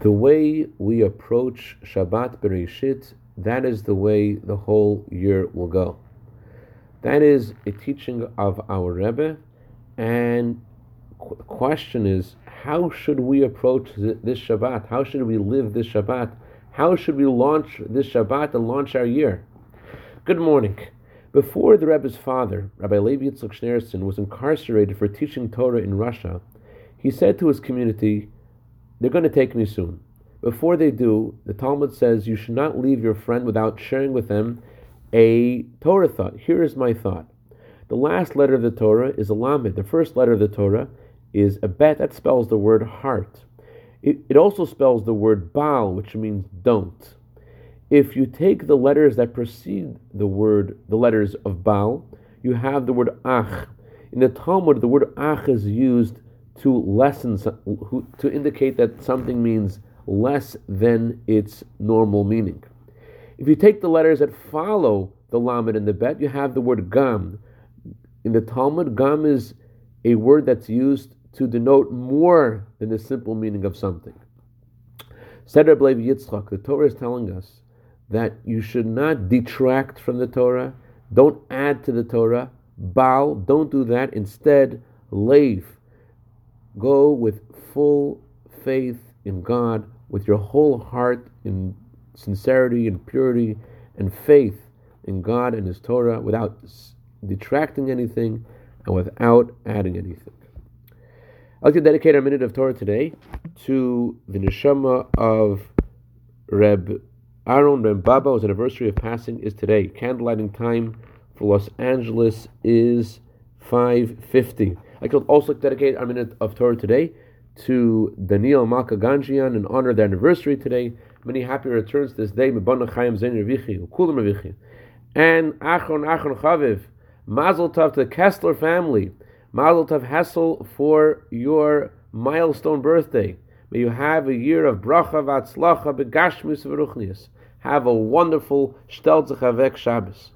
The way we approach Shabbat Bereshit, that is the way the whole year will go. That is a teaching of our Rebbe, and the question is, how should we approach this Shabbat? How should we live this Shabbat? How should we launch this Shabbat and launch our year? Good morning. Before the Rebbe's father, Rabbi Levi Yitzchak Schneerson, was incarcerated for teaching Torah in Russia, he said to his community, they're going to take me soon. Before they do, the Talmud says you should not leave your friend without sharing with them a Torah thought. Here is my thought. The last letter of the Torah is a lamed. The first letter of the Torah is a bet that spells the word heart. It, it also spells the word baal, which means don't. If you take the letters that precede the word, the letters of baal, you have the word ach. In the Talmud, the word ach is used to lessen, to indicate that something means less than its normal meaning. If you take the letters that follow the lamed and the bet, you have the word gam. In the Talmud, gam is a word that's used to denote more than the simple meaning of something. Said Rabbi Yitzchak, the Torah is telling us that you should not detract from the Torah, don't add to the Torah, Baal, don't do that. Instead, leave, Go with full faith in God, with your whole heart in sincerity and purity and faith in God and His Torah without detracting anything and without adding anything. I'd like to dedicate a minute of Torah today to the neshama of Reb Aaron Reb Baba, whose anniversary of passing is today. Candlelighting time for Los Angeles is 550. I could also dedicate a minute of Torah today to Daniel Malka Ganjian in honor of their anniversary today. Many happy returns this day. And Achron Achron Chaviv. Mazel Tov to the Kessler family. Mazel Tov Hessel for your milestone birthday. May you have a year of bracha v'atzlacha begashmus v'ruchnius. Have a wonderful Shtel Shabbos.